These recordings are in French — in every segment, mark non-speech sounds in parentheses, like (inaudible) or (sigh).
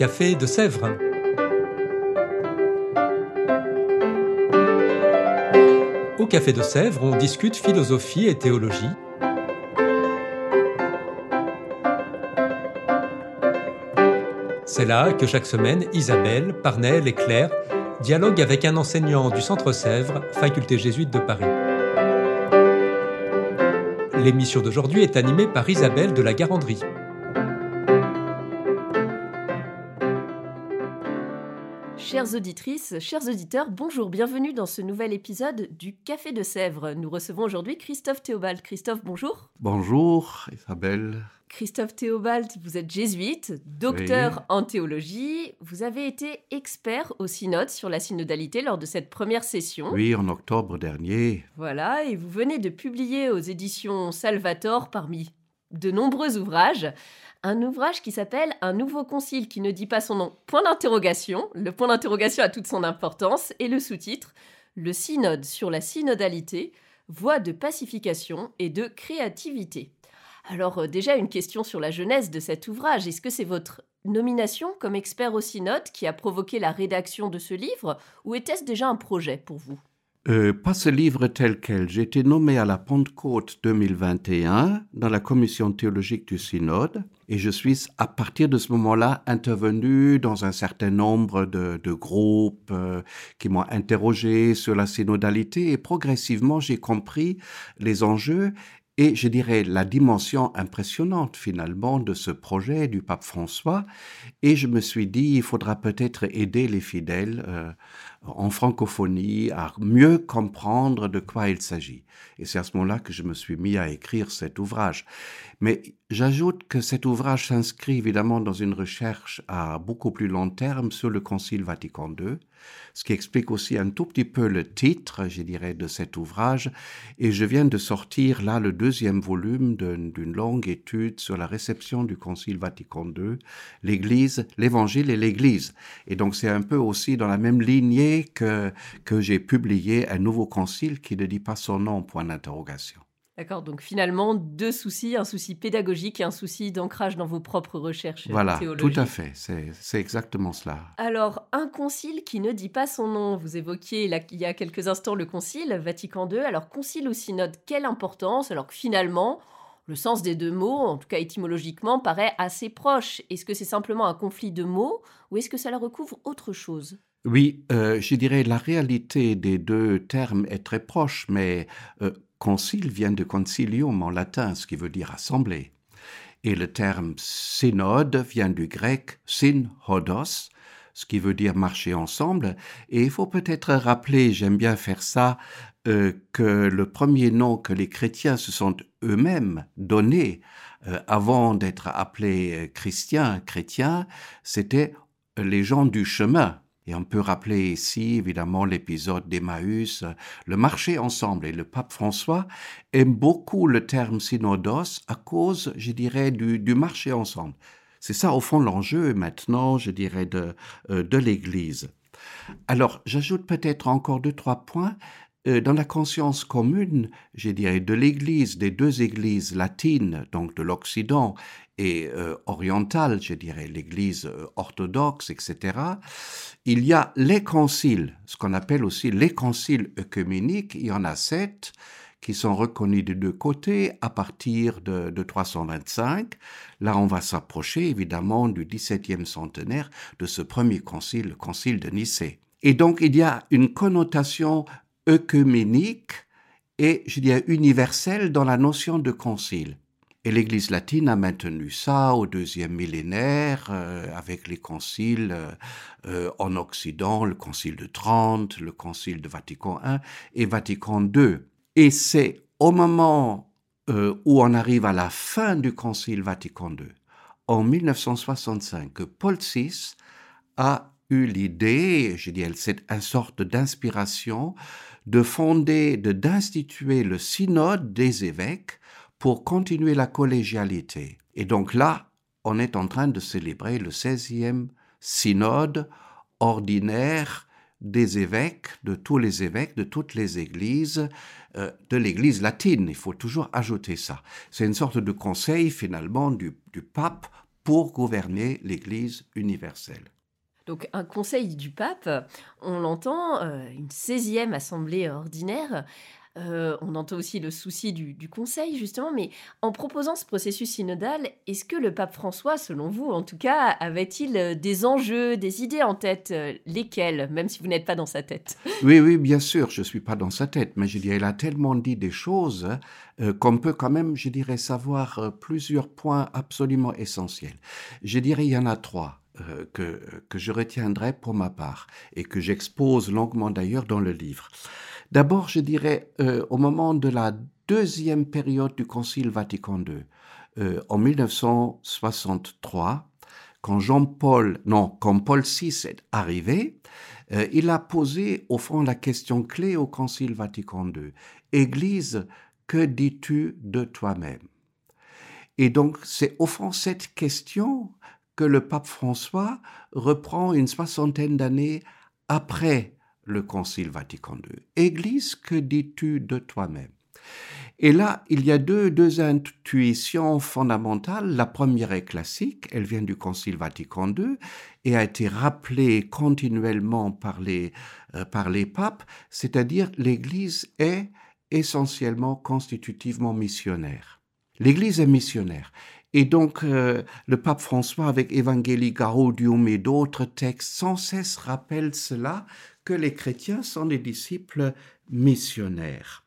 Café de Sèvres. Au Café de Sèvres, on discute philosophie et théologie. C'est là que chaque semaine, Isabelle, Parnell et Claire dialoguent avec un enseignant du Centre Sèvres, faculté jésuite de Paris. L'émission d'aujourd'hui est animée par Isabelle de la Garandrie. Chères auditrices, chers auditeurs, bonjour, bienvenue dans ce nouvel épisode du Café de Sèvres. Nous recevons aujourd'hui Christophe Théobald. Christophe, bonjour. Bonjour Isabelle. Christophe Théobald, vous êtes jésuite, docteur Oui. en théologie. Vous avez été expert au synode sur la synodalité lors de cette première session. Oui, en octobre dernier. Voilà, et vous venez de publier aux éditions Salvator, parmi de nombreux ouvrages, un ouvrage qui s'appelle Un nouveau concile qui ne dit pas son nom. Point d'interrogation. Le point d'interrogation a toute son importance. Et le sous-titre Le synode sur la synodalité, voie de pacification et de créativité. Alors, euh, déjà, une question sur la genèse de cet ouvrage. Est-ce que c'est votre nomination comme expert au synode qui a provoqué la rédaction de ce livre ou était-ce déjà un projet pour vous? Euh, pas ce livre tel quel. J'ai été nommé à la Pentecôte 2021 dans la commission théologique du synode et je suis à partir de ce moment-là intervenu dans un certain nombre de, de groupes euh, qui m'ont interrogé sur la synodalité et progressivement j'ai compris les enjeux et je dirais la dimension impressionnante finalement de ce projet du pape François et je me suis dit il faudra peut-être aider les fidèles euh, en francophonie à mieux comprendre de quoi il s'agit. Et c'est à ce moment-là que je me suis mis à écrire cet ouvrage. Mais j'ajoute que cet ouvrage s'inscrit évidemment dans une recherche à beaucoup plus long terme sur le Concile Vatican II, ce qui explique aussi un tout petit peu le titre, je dirais, de cet ouvrage. Et je viens de sortir là le deuxième volume d'une longue étude sur la réception du Concile Vatican II, l'Église, l'Évangile et l'Église. Et donc c'est un peu aussi dans la même lignée que, que j'ai publié un nouveau concile qui ne dit pas son nom, point d'interrogation. D'accord, donc finalement, deux soucis, un souci pédagogique et un souci d'ancrage dans vos propres recherches Voilà, théologiques. tout à fait, c'est exactement cela. Alors, un concile qui ne dit pas son nom, vous évoquiez là, il y a quelques instants le concile Vatican II. Alors, concile ou synode, quelle importance? Alors que finalement, le sens des deux mots, en tout cas étymologiquement, paraît assez proche. Est-ce que c'est simplement un conflit de mots ou est-ce que ça la recouvre autre chose? Oui, euh, je dirais la réalité des deux termes est très proche, mais euh, concile vient de concilium en latin, ce qui veut dire assemblée. Et le terme synode vient du grec synhodos, ce qui veut dire marcher ensemble. Et il faut peut-être rappeler, j'aime bien faire ça, euh, que le premier nom que les chrétiens se sont eux-mêmes donnés euh, avant d'être appelés euh, chrétiens, chrétiens, c'était les gens du chemin. Et on peut rappeler ici, évidemment, l'épisode d'Emmaüs, le marché ensemble. Et le pape François aime beaucoup le terme synodos à cause, je dirais, du, marché ensemble. C'est ça, au fond, l'enjeu maintenant, je dirais, de, euh, de l'Église. Alors, j'ajoute peut-être encore deux, trois points. Euh, Dans la conscience commune, je dirais, de l'Église, des deux Églises latines, donc de l'Occident, et euh, orientale, je dirais, l'Église euh, orthodoxe, etc., il y a les conciles, ce qu'on appelle aussi les conciles œcuméniques, il y en a sept, qui sont reconnus des deux côtés à partir de, de 325. Là, on va s'approcher évidemment du 17e centenaire de ce premier concile, le concile de Nicée. Et donc, il y a une connotation œcuménique et, je dirais, universelle dans la notion de concile. Et l'Église latine a maintenu ça au deuxième millénaire euh, avec les conciles euh, en Occident, le concile de Trente, le concile de Vatican I et Vatican II. Et c'est au moment euh, où on arrive à la fin du concile Vatican II, en 1965, que Paul VI a eu l'idée, je dirais, c'est une sorte d'inspiration, de fonder, de d'instituer le synode des évêques pour continuer la collégialité. Et donc là, on est en train de célébrer le 16e synode ordinaire des évêques, de tous les évêques, de toutes les églises, euh, de l'église latine. Il faut toujours ajouter ça. C'est une sorte de conseil finalement du, du pape pour gouverner l'Église universelle. Donc un conseil du pape, on l'entend, euh, une 16e assemblée ordinaire, euh, on entend aussi le souci du, Conseil, justement, mais en proposant ce processus synodal, est-ce que le pape François, selon vous en tout cas, avait-il euh, des enjeux, des idées en tête Lesquels, même si vous n'êtes pas dans sa tête? Oui, oui, bien sûr, je ne suis pas dans sa tête, mais je dirais, il a tellement dit des choses qu'on peut quand même, je dirais, savoir plusieurs points absolument essentiels. Je dirais, il y en a trois. Euh, que, que je retiendrai pour ma part et que j'expose longuement d'ailleurs dans le livre. D'abord, je dirais, euh, au moment de la deuxième période du Concile Vatican II, euh, en 1963, quand Jean-Paul, non, quand Paul VI est arrivé, il a posé au fond la question clé au Concile Vatican II. Église, que dis-tu de toi-même? Et donc, c'est au fond cette question que le pape François reprend une soixantaine d'années après le Concile Vatican II. Église, que dis-tu de toi-même? Et là, il y a deux, deux intuitions fondamentales. La première est classique, elle vient du Concile Vatican II et a été rappelée continuellement par les, euh, par les papes, c'est-à-dire l'Église est essentiellement constitutivement missionnaire. L'Église est missionnaire. Et donc, euh, le pape François, avec Evangelii Gaudium et d'autres textes, sans cesse rappelle cela, que les chrétiens sont des disciples missionnaires.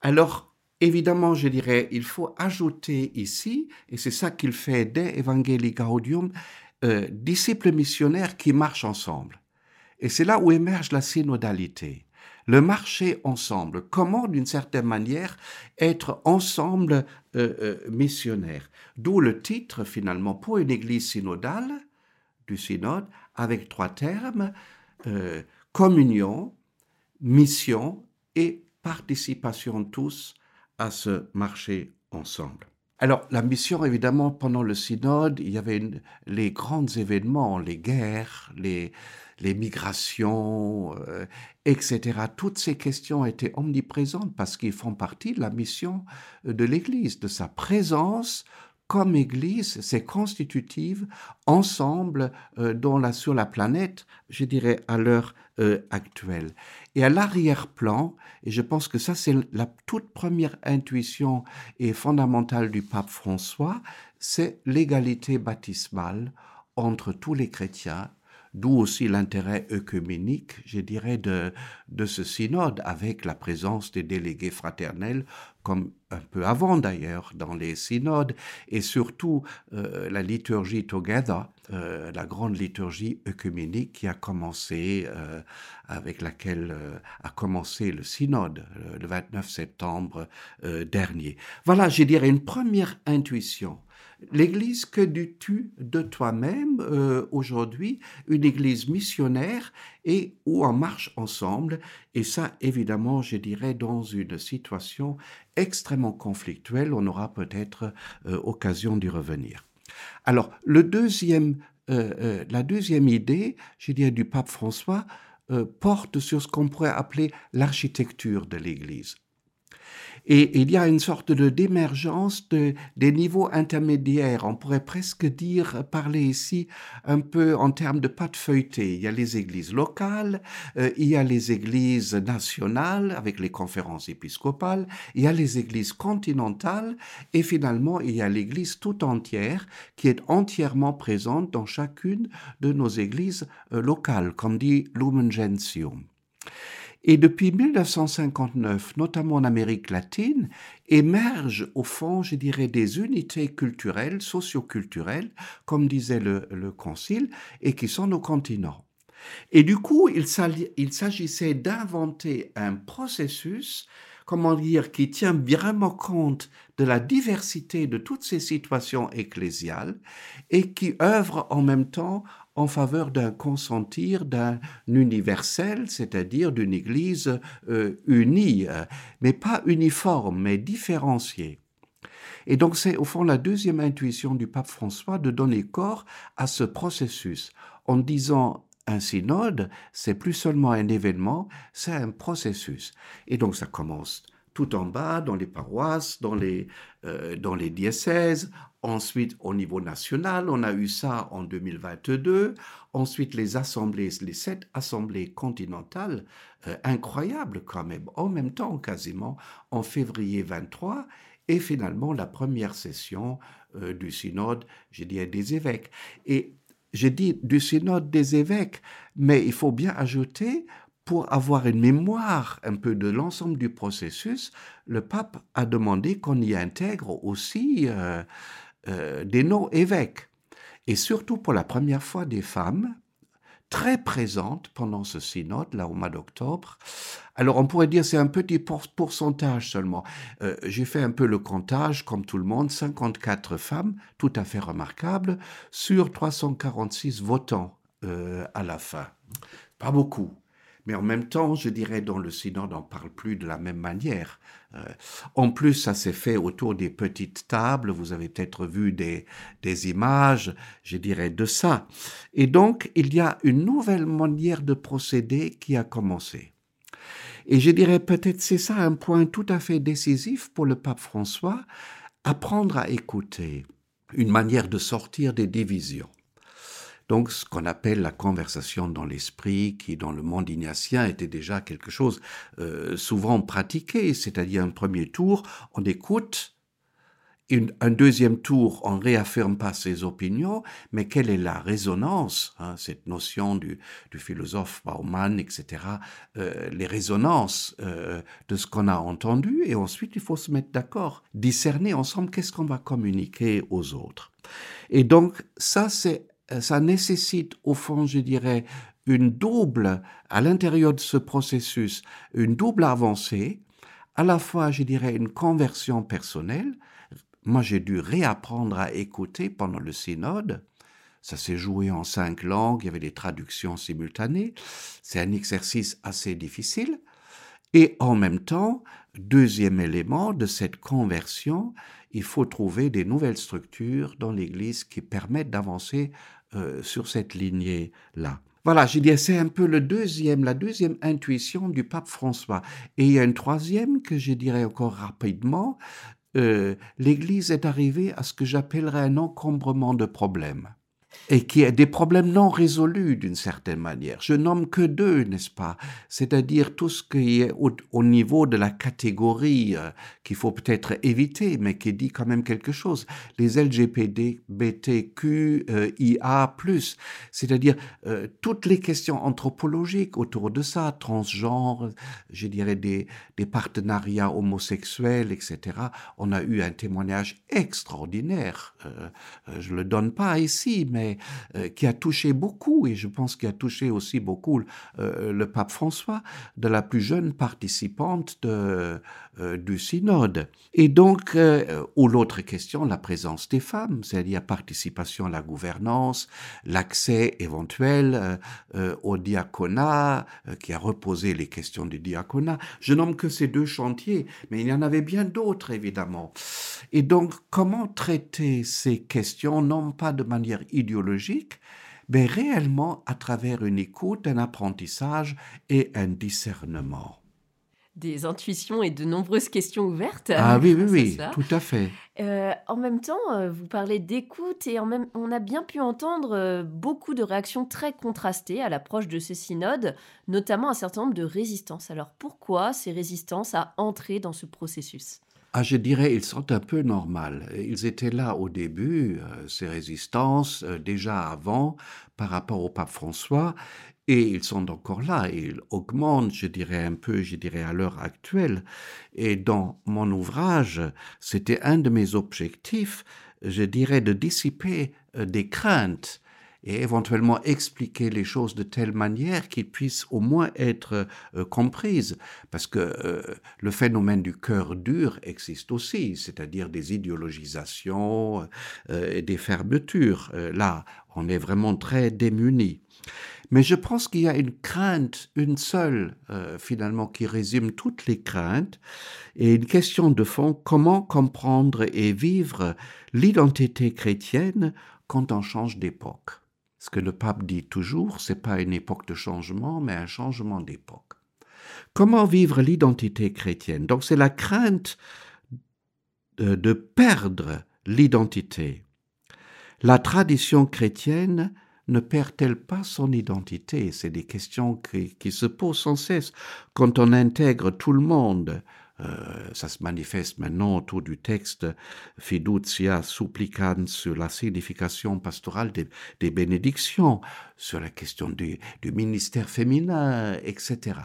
Alors, évidemment, je dirais, il faut ajouter ici, et c'est ça qu'il fait dès Evangelii Gaudium, euh, disciples missionnaires qui marchent ensemble. Et c'est là où émerge la synodalité le marcher ensemble, comment d'une certaine manière être ensemble euh, euh, missionnaire? D'où le titre finalement pour une église synodale du synode avec trois termes, euh, communion, mission et participation tous à ce marcher ensemble. Alors, la mission, évidemment, pendant le synode, il y avait les grands événements, les guerres, les, les migrations, euh, etc. Toutes ces questions étaient omniprésentes parce qu'ils font partie de la mission de l'Église, de sa présence comme Église, c'est constitutive ensemble euh, dans la, sur la planète, je dirais à l'heure euh, actuelle. Et à l'arrière-plan, et je pense que ça c'est la toute première intuition et fondamentale du pape François, c'est l'égalité baptismale entre tous les chrétiens D'où aussi l'intérêt œcuménique, je dirais, de, ce synode, avec la présence des délégués fraternels, comme un peu avant d'ailleurs dans les synodes, et surtout euh, la liturgie Together, euh, la grande liturgie œcuménique qui a commencé, euh, avec laquelle a commencé le synode le 29 septembre dernier. Voilà, je dirais, une première intuition L'Église, que dis-tu de toi-même euh, aujourd'hui? Une Église missionnaire et où on marche ensemble. Et ça, évidemment, je dirais, dans une situation extrêmement conflictuelle, on aura peut-être euh, occasion d'y revenir. Alors, le deuxième, euh, la deuxième idée, je dirais, du pape François, porte sur ce qu'on pourrait appeler l'architecture de l'Église. Et il y a une sorte de d'émergence de, des niveaux intermédiaires. On pourrait presque dire, parler ici un peu en termes de pâte feuilletée. Il y a les églises locales, euh, il y a les églises nationales avec les conférences épiscopales, il y a les églises continentales et finalement il y a l'église tout entière qui est entièrement présente dans chacune de nos églises euh, locales, comme dit Lumen Gentium. Et depuis 1959, notamment en Amérique latine, émergent au fond, je dirais, des unités culturelles, socioculturelles, comme disait le, Concile, et qui sont nos continents. Et du coup, il s'agissait d'inventer un processus, comment dire, qui tient vraiment compte de la diversité de toutes ces situations ecclésiales et qui œuvre en même temps en faveur d'un consentir d'un universel, c'est-à-dire d'une Église euh, unie, mais pas uniforme, mais différenciée. Et donc c'est au fond la deuxième intuition du pape François de donner corps à ce processus en disant un synode, c'est plus seulement un événement, c'est un processus. Et donc ça commence tout en bas, dans les paroisses, dans les, euh, dans les diocèses, Ensuite, au niveau national, on a eu ça en 2022. Ensuite, les assemblées, les sept assemblées continentales, euh, incroyables quand même, en même temps quasiment, en février 23. Et finalement, la première session euh, du synode, j'ai dit, des évêques. Et j'ai dit du synode des évêques, mais il faut bien ajouter, pour avoir une mémoire un peu de l'ensemble du processus, le pape a demandé qu'on y intègre aussi euh, euh, des non-évêques. Et surtout pour la première fois des femmes, très présentes pendant ce synode, là au mois d'octobre. Alors on pourrait dire c'est un petit pourcentage seulement. Euh, j'ai fait un peu le comptage, comme tout le monde, 54 femmes, tout à fait remarquables, sur 346 votants euh, à la fin. Pas beaucoup. Mais en même temps, je dirais, dans le synode, on n'en parle plus de la même manière. Euh, en plus, ça s'est fait autour des petites tables. Vous avez peut-être vu des, des images, je dirais, de ça. Et donc, il y a une nouvelle manière de procéder qui a commencé. Et je dirais peut-être c'est ça un point tout à fait décisif pour le pape François, apprendre à écouter, une manière de sortir des divisions. Donc, ce qu'on appelle la conversation dans l'esprit, qui dans le monde ignatien était déjà quelque chose euh, souvent pratiqué, c'est-à-dire un premier tour, on écoute, un deuxième tour, on réaffirme pas ses opinions, mais quelle est la résonance, hein, cette notion du, philosophe Bauman, etc., euh, les résonances euh, de ce qu'on a entendu, et ensuite il faut se mettre d'accord, discerner ensemble qu'est-ce qu'on va communiquer aux autres. Et donc ça, c'est ça nécessite au fond, je dirais, une double, à l'intérieur de ce processus, une double avancée, à la fois, je dirais, une conversion personnelle. Moi, j'ai dû réapprendre à écouter pendant le synode. Ça s'est joué en cinq langues, il y avait des traductions simultanées. C'est un exercice assez difficile. Et en même temps, deuxième élément de cette conversion, il faut trouver des nouvelles structures dans l'Église qui permettent d'avancer euh, sur cette lignée-là. Voilà, j'ai dit, c'est un peu le deuxième, la deuxième intuition du pape François. Et il y a une troisième que je dirais encore rapidement. Euh, L'Église est arrivée à ce que j'appellerais un encombrement de problèmes et qui a des problèmes non résolus d'une certaine manière. Je nomme que deux, n'est-ce pas? C'est-à-dire tout ce qui est au, niveau de la catégorie euh, qu'il faut peut-être éviter, mais qui dit quand même quelque chose. Les LGBTQIA+, euh, c'est-à-dire euh, toutes les questions anthropologiques autour de ça, transgenre, je dirais des, des partenariats homosexuels, etc. On a eu un témoignage extraordinaire. je le donne pas ici, mais euh, qui a touché beaucoup, et je pense qu'il a touché aussi beaucoup euh, le pape François, de la plus jeune participante de, euh, du synode. Et donc, ou l'autre question, la présence des femmes, c'est-à-dire participation à la gouvernance, l'accès éventuel au diaconat, qui a reposé les questions du diaconat. Je nomme que ces deux chantiers, mais il y en avait bien d'autres, évidemment. Et donc, comment traiter ces questions, non pas de manière idéologique, mais réellement à travers une écoute, un apprentissage et un discernement? Des intuitions et de nombreuses questions ouvertes. Ah oui, oui, (laughs) oui, tout à fait. Euh, en même temps, euh, vous parlez d'écoute et en même, on a bien pu entendre euh, beaucoup de réactions très contrastées à l'approche de ce synode, notamment un certain nombre de résistances. Alors pourquoi ces résistances à entrer dans ce processus? Ah, je dirais, ils sont un peu normales. Ils étaient là au début, euh, ces résistances, euh, déjà avant, par rapport au pape François, et ils sont encore là. Ils augmentent, je dirais, un peu, je dirais, à l'heure actuelle. Et dans mon ouvrage, c'était un de mes objectifs, je dirais, de dissiper euh, des craintes et éventuellement expliquer les choses de telle manière qu'ils puissent au moins être euh, comprises. Parce que euh, le phénomène du cœur dur existe aussi, c'est-à-dire des idéologisations et des fermetures. là, on est vraiment très démunis. Mais je pense qu'il y a une crainte, une seule, finalement, qui résume toutes les craintes, et une question de fond, comment comprendre et vivre l'identité chrétienne quand on change d'époque? Ce que le pape dit toujours, c'est pas une époque de changement, mais un changement d'époque. Comment vivre l'identité chrétienne? Donc c'est la crainte de, perdre l'identité. La tradition chrétienne ne perd-elle pas son identité? C'est des questions qui, se posent sans cesse quand on intègre tout le monde. Euh, ça se manifeste maintenant autour du texte fiducia supplicans sur la signification pastorale des, des bénédictions, sur la question du, du ministère féminin, etc.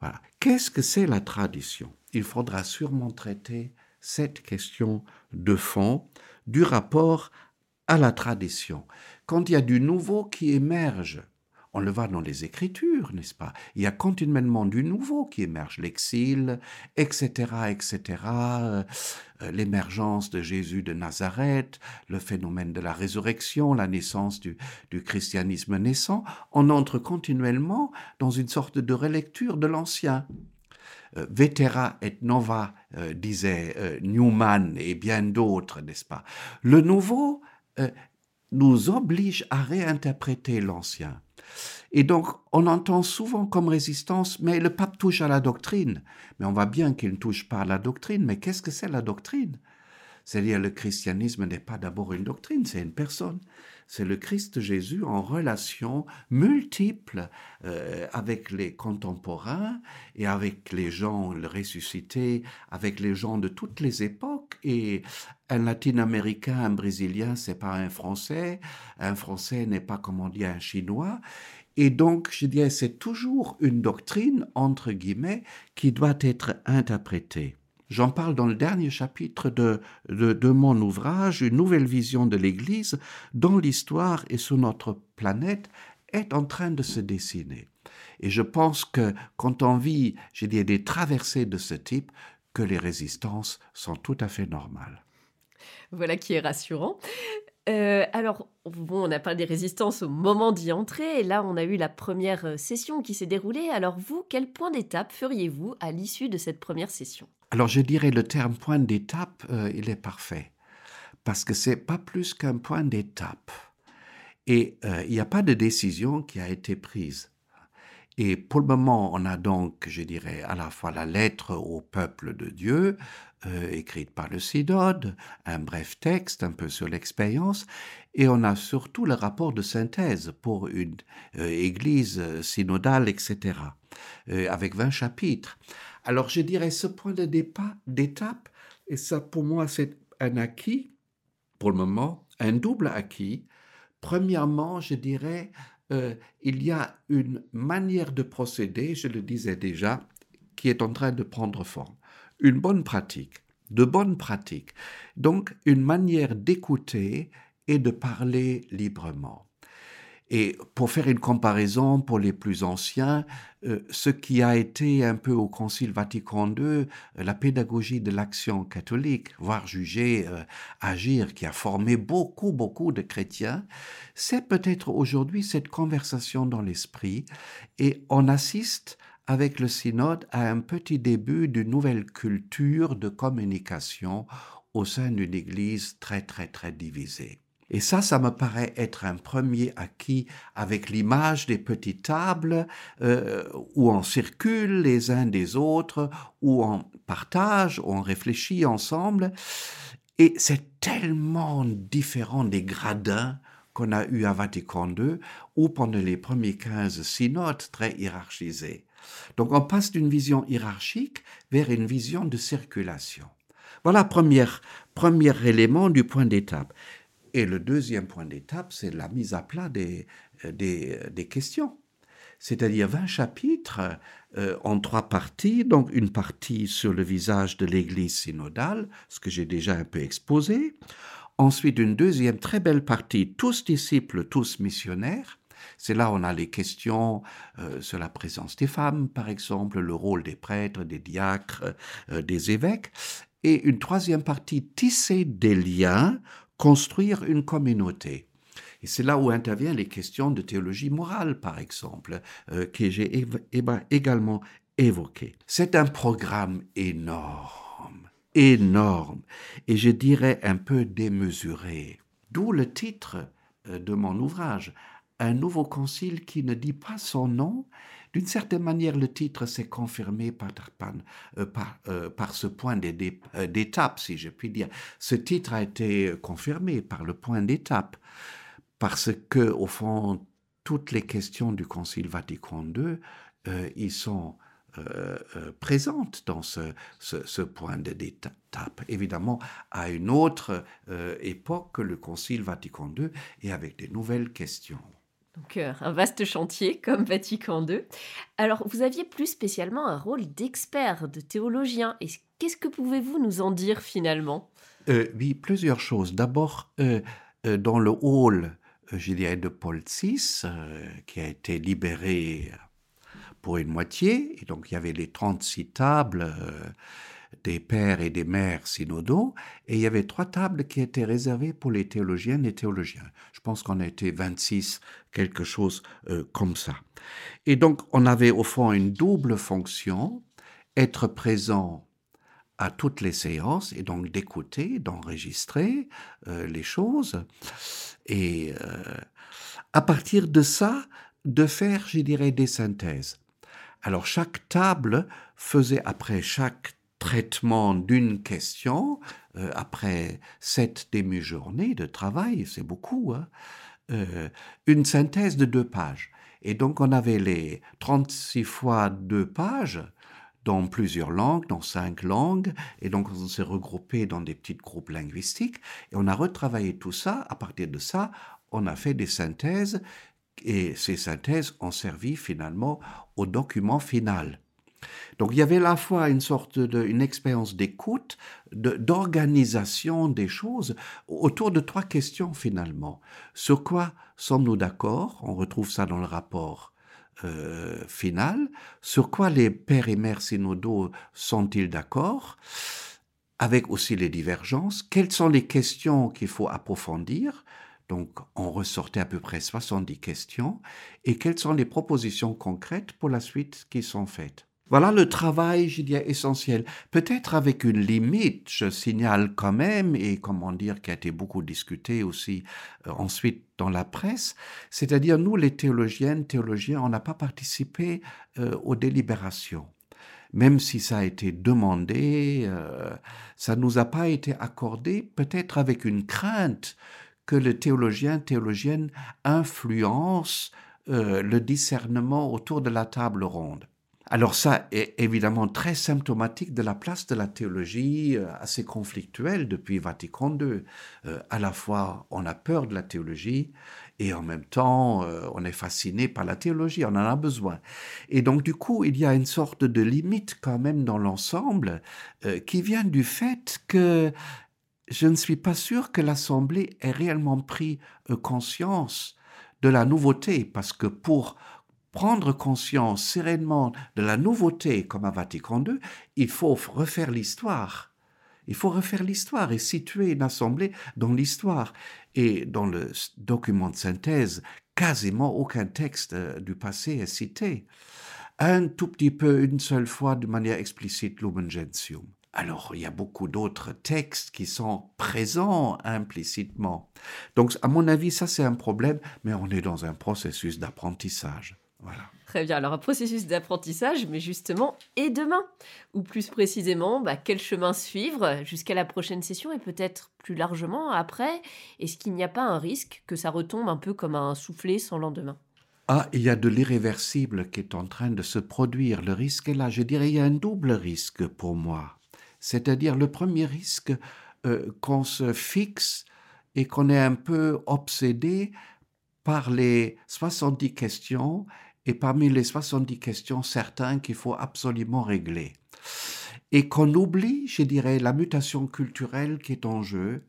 Voilà. Qu'est-ce que c'est la tradition? Il faudra sûrement traiter cette question de fond du rapport à la tradition. Quand il y a du nouveau qui émerge, on le voit dans les Écritures, n'est-ce pas? Il y a continuellement du nouveau qui émerge, l'exil, etc., etc., euh, l'émergence de Jésus de Nazareth, le phénomène de la résurrection, la naissance du, christianisme naissant. On entre continuellement dans une sorte de relecture de l'Ancien. Euh, vetera et nova, euh, disait euh, Newman et bien d'autres, n'est-ce pas? Le nouveau euh, nous oblige à réinterpréter l'ancien. Et donc, on entend souvent comme résistance, mais le pape touche à la doctrine. Mais on voit bien qu'il ne touche pas à la doctrine. Mais qu'est-ce que c'est la doctrine? C'est-à-dire, le christianisme n'est pas d'abord une doctrine, c'est une personne c'est le Christ Jésus en relation multiple euh, avec les contemporains et avec les gens ressuscités, avec les gens de toutes les époques. Et un latino-américain, un brésilien, c'est pas un français, un français n'est pas, comme on dit, un chinois. Et donc, je dirais, c'est toujours une doctrine, entre guillemets, qui doit être interprétée. J'en parle dans le dernier chapitre de, de, mon ouvrage, Une nouvelle vision de l'Église, dont l'histoire et sur notre planète est en train de se dessiner. Et je pense que quand on vit, j'ai des traversées de ce type, que les résistances sont tout à fait normales. Voilà qui est rassurant. Euh, alors, on a parlé des résistances au moment d'y entrer, et là, on a eu la première euh, session qui s'est déroulée. Alors, vous, quel point d'étape feriez-vous à l'issue de cette première session? Alors, je dirais le terme point d'étape, euh, il est parfait, parce que c'est pas plus qu'un point d'étape. Et euh, il n'y a pas de décision qui a été prise. Et pour le moment, on a donc, je dirais, à la fois la lettre au peuple de Dieu, euh, écrite par le synode, un bref texte un peu sur l'expérience, et on a surtout le rapport de synthèse pour une église synodale, etc., avec 20 chapitres. Alors je dirais ce point de départ, d'étape, et ça pour moi c'est un acquis, pour le moment, un double acquis. Premièrement, je dirais, euh, il y a une manière de procéder, je le disais déjà, qui est en train de prendre forme. Une bonne pratique, de bonnes pratiques. Donc, une manière d'écouter et de parler librement. Et pour faire une comparaison pour les plus anciens, euh, ce qui a été un peu au Concile Vatican II, euh, la pédagogie de l'action catholique, voire juger, euh, agir, qui a formé beaucoup, beaucoup de chrétiens, c'est peut-être aujourd'hui cette conversation dans l'esprit et on assiste avec le synode à un petit début d'une nouvelle culture de communication au sein d'une Église très, très, très divisée. Et ça, ça me paraît être un premier acquis avec l'image des petites tables euh, où on circule les uns des autres, où on partage, où on réfléchit ensemble. Et c'est tellement différent des gradins qu'on a eu à Vatican II, ou pendant les premiers 15 synodes très hiérarchisés. Donc on passe d'une vision hiérarchique vers une vision de circulation. Voilà premier, premier élément du point d'étape. Et le deuxième point d'étape, c'est la mise à plat des, euh, euh, des questions. C'est-à-dire 20 chapitres euh, en trois parties, donc une partie sur le visage de l'Église synodale, ce que j'ai déjà un peu exposé. Ensuite, une deuxième très belle partie, tous disciples, tous missionnaires. C'est là où on a les questions sur la présence des femmes, par exemple, le rôle des prêtres, des diacres, des évêques. Et une troisième partie, tisser des liens construire une communauté. Et c'est là où interviennent les questions de théologie morale, par exemple, euh, que j'ai également évoquées. C'est un programme énorme, énorme, et je dirais un peu démesuré. D'où le titre euh, de mon ouvrage, un nouveau concile qui ne dit pas son nom. D'une certaine manière, le titre s'est confirmé par, par, euh, euh, par, ce point d'étape, si je puis dire. Ce titre a été confirmé par le point d'étape, parce que, au fond, toutes les questions du Concile Vatican II, euh, ils sont euh, euh, présente dans ce, point d'étape. Évidemment, à une autre euh, époque que le Concile Vatican II et avec des nouvelles questions. Donc un vaste chantier (laughs) comme Vatican II. Alors vous aviez plus spécialement un rôle d'expert, de théologien. Et qu'est-ce que pouvez-vous nous en dire finalement? Oui, plusieurs choses. D'abord, dans le hall, je dirais, de Paul VI, qui a été libéré pour une moitié. Et donc il y avait les 36 tables euh, des pères et des mères synodaux, et il y avait trois tables qui étaient réservées pour les théologiennes et théologiens. Je pense qu'on été 26, quelque chose euh, comme ça. Et donc on avait au fond une double fonction, être présent à toutes les séances et donc d'écouter, d'enregistrer euh, les choses et à partir de ça, de faire, je dirais, des synthèses. Alors chaque table faisait après chaque traitement d'une question, euh, après sept demi-journées de travail, c'est beaucoup, hein, euh, une synthèse de deux pages. Et donc on avait les 36 fois deux pages dans plusieurs langues, dans cinq langues, et donc on s'est regroupé dans des petits groupes linguistiques, et on a retravaillé tout ça. À partir de ça, on a fait des synthèses et ces synthèses ont servi finalement au document final. Donc il y avait à la fois une sorte de, une expérience d'écoute, d'organisation des choses autour de trois questions finalement. Sur quoi sommes-nous d'accord? On retrouve ça dans le rapport euh, final. Sur quoi les pères et mères synodaux sont-ils d'accord? Avec aussi les divergences. Quelles sont les questions qu'il faut approfondir? Donc, on ressortait à peu près 70 questions. Et quelles sont les propositions concrètes pour la suite qui sont faites? Voilà le travail, je dirais, essentiel. Peut-être avec une limite, je signale quand même, et comment dire, qui a été beaucoup discuté aussi euh, ensuite dans la presse, c'est-à-dire nous, les théologiennes, théologiens, on n'a pas participé euh, aux délibérations. Même si ça a été demandé, euh, ça ne nous a pas été accordé, peut-être avec une crainte que le théologien, théologienne influence euh, le discernement autour de la table ronde. Alors ça est évidemment très symptomatique de la place de la théologie euh, assez conflictuelle depuis Vatican II. Euh, à la fois, on a peur de la théologie et en même temps, on est fasciné par la théologie, on en a besoin. Et donc, du coup, il y a une sorte de limite quand même dans l'ensemble qui vient du fait que je ne suis pas sûr que l'Assemblée ait réellement pris euh, conscience de la nouveauté, parce que pour prendre conscience sereinement de la nouveauté comme à Vatican II, il faut refaire l'histoire. Il faut refaire l'histoire et situer une assemblée dans l'histoire. Et dans le document de synthèse, quasiment aucun texte euh, du passé est cité. Un tout petit peu, une seule fois, de manière explicite, Lumen Gentium. Alors, il y a beaucoup d'autres textes qui sont présents implicitement. Donc, à mon avis, ça, c'est un problème, mais on est dans un processus d'apprentissage. Voilà. Très bien, alors un processus d'apprentissage, mais justement, et demain Ou plus précisément, bah, quel chemin suivre jusqu'à la prochaine session et peut-être plus largement après? Est-ce qu'il n'y a pas un risque que ça retombe un peu comme un soufflet sans lendemain? Ah, il y a de l'irréversible qui est en train de se produire. Le risque est là. Je dirais, il y a un double risque pour moi. C'est-à-dire le premier risque euh, qu'on se fixe et qu'on est un peu obsédé par les 70 questions et parmi les 70 questions, certains qu'il faut absolument régler. Et qu'on oublie, je dirais, la mutation culturelle qui est en jeu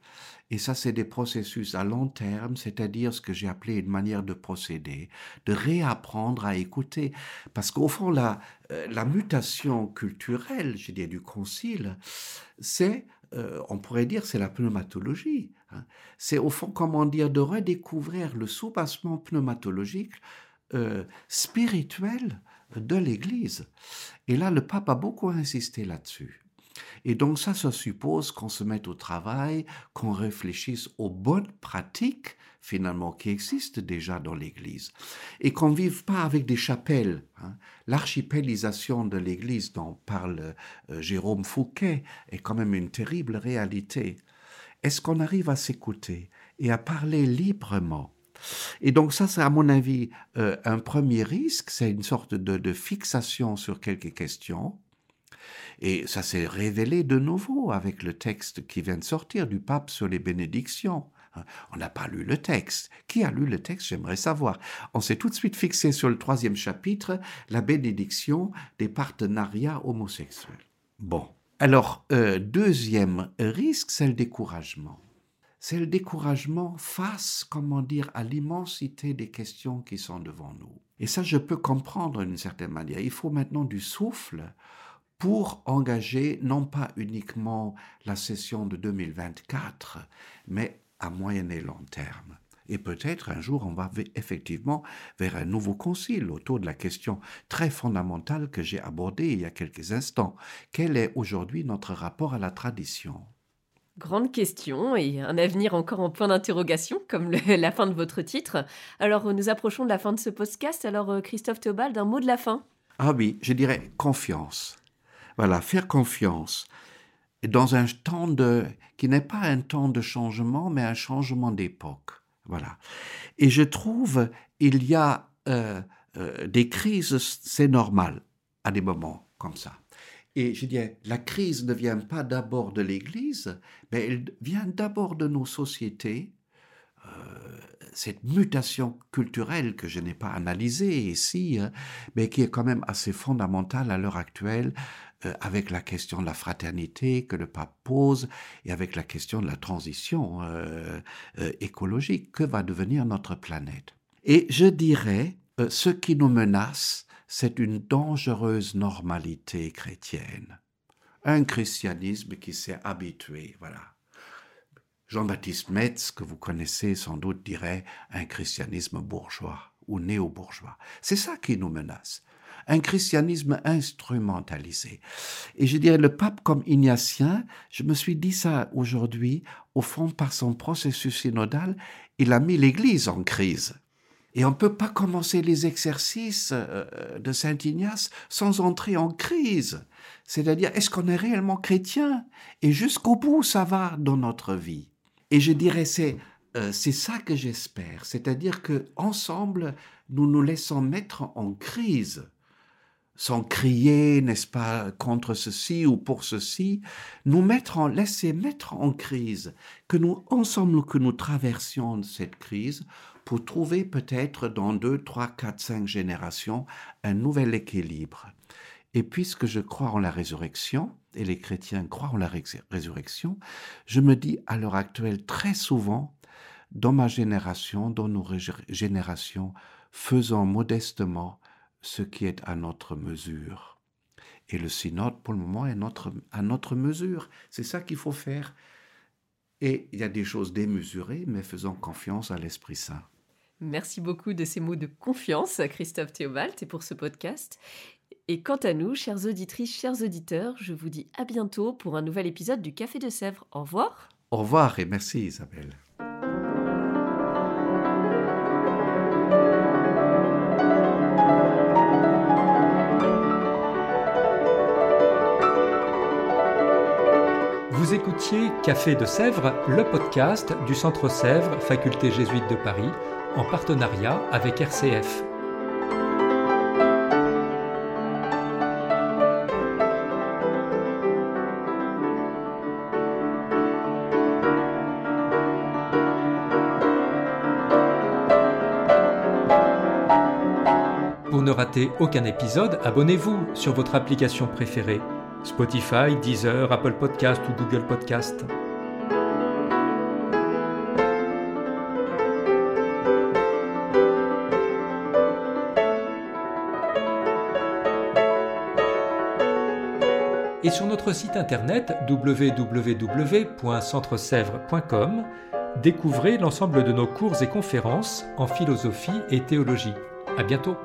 et ça, c'est des processus à long terme, c'est-à-dire ce que j'ai appelé une manière de procéder, de réapprendre à écouter. Parce qu'au fond, la, euh, mutation culturelle, je dis, du concile, c'est, euh, on pourrait dire, c'est la pneumatologie. Hein. C'est au fond, comment dire, de redécouvrir le soubassement pneumatologique euh, spirituel de l'Église. Et là, le pape a beaucoup insisté là-dessus. Et donc ça, ça suppose qu'on se mette au travail, qu'on réfléchisse aux bonnes pratiques finalement qui existent déjà dans l'Église et qu'on ne vive pas avec des chapelles. Hein. L'archipélisation de l'Église dont parle euh, Jérôme Fouquet est quand même une terrible réalité. Est-ce qu'on arrive à s'écouter et à parler librement et donc ça, c'est à mon avis euh, un premier risque, c'est une sorte de, fixation sur quelques questions. Et ça s'est révélé de nouveau avec le texte qui vient de sortir du pape sur les bénédictions. Hein, on n'a pas lu le texte. Qui a lu le texte J'aimerais savoir. On s'est tout de suite fixé sur le troisième chapitre, la bénédiction des partenariats homosexuels. Bon. Alors, euh, deuxième risque, c'est le découragement c'est le découragement face, comment dire, à l'immensité des questions qui sont devant nous. Et ça, je peux comprendre d'une certaine manière. Il faut maintenant du souffle pour engager non pas uniquement la session de 2024, mais à moyen et long terme. Et peut-être un jour, on va effectivement vers un nouveau concile autour de la question très fondamentale que j'ai abordée il y a quelques instants. Quel est aujourd'hui notre rapport à la tradition? Grande question et un avenir encore en point d'interrogation, comme (laughs) la fin de votre titre. Alors, nous approchons de la fin de ce podcast. Alors, euh, Christophe Théobald, un mot de la fin? Ah oui, je dirais confiance. Voilà, faire confiance dans un temps de, qui n'est pas un temps de changement, mais un changement d'époque. Voilà. Et je trouve, il y a euh, euh, des crises, c'est normal à des moments comme ça. Et je dis, la crise ne vient pas d'abord de l'Église, mais elle vient d'abord de nos sociétés. Euh, cette mutation culturelle que je n'ai pas analysée ici, hein, mais qui est quand même assez fondamentale à l'heure actuelle, euh, avec la question de la fraternité que le pape pose et avec la question de la transition euh, écologique. Que va devenir notre planète? Et je dirais, ce qui nous menace, c'est une dangereuse normalité chrétienne. Un christianisme qui s'est habitué, voilà. Jean-Baptiste Metz, que vous connaissez sans doute, dirait un christianisme bourgeois ou néo-bourgeois. C'est ça qui nous menace. Un christianisme instrumentalisé. Et je dirais, le pape comme ignatien, je me suis dit ça aujourd'hui, au fond, par son processus synodal, il a mis l'Église en crise. Et on ne peut pas commencer les exercices euh, de Saint Ignace sans entrer en crise. C'est-à-dire, est-ce qu'on est réellement chrétien? Et jusqu'au bout, ça va dans notre vie. Et je dirais, c'est euh, c'est ça que j'espère. C'est-à-dire que ensemble, nous nous laissons mettre en crise sans crier, n'est-ce pas, contre ceci ou pour ceci, nous mettre en, laisser mettre en crise, que nous, ensemble, que nous traversions cette crise pour trouver peut-être dans deux, trois, quatre, cinq générations un nouvel équilibre. Et puisque je crois en la résurrection, et les chrétiens croient en la résurrection, je me dis à l'heure actuelle très souvent, dans ma génération, dans nos générations, faisons modestement ce qui est à notre mesure. Et le synode, pour le moment, est notre, à notre mesure. C'est ça qu'il faut faire. Et il y a des choses démesurées, mais faisons confiance à l'Esprit Saint. Merci beaucoup de ces mots de confiance, Christophe Théobald, et pour ce podcast. Et quant à nous, chères auditrices, chers auditeurs, je vous dis à bientôt pour un nouvel épisode du Café de Sèvres. Au revoir. Au revoir et merci Isabelle. Vous écoutiez Café de Sèvres, le podcast du Centre Sèvres, Faculté jésuite de Paris en partenariat avec RCF. Pour ne rater aucun épisode, abonnez-vous sur votre application préférée. Spotify, Deezer, Apple Podcast ou Google Podcast. Et sur notre site internet www.centresèvres.com, découvrez l'ensemble de nos cours et conférences en philosophie et théologie. À bientôt!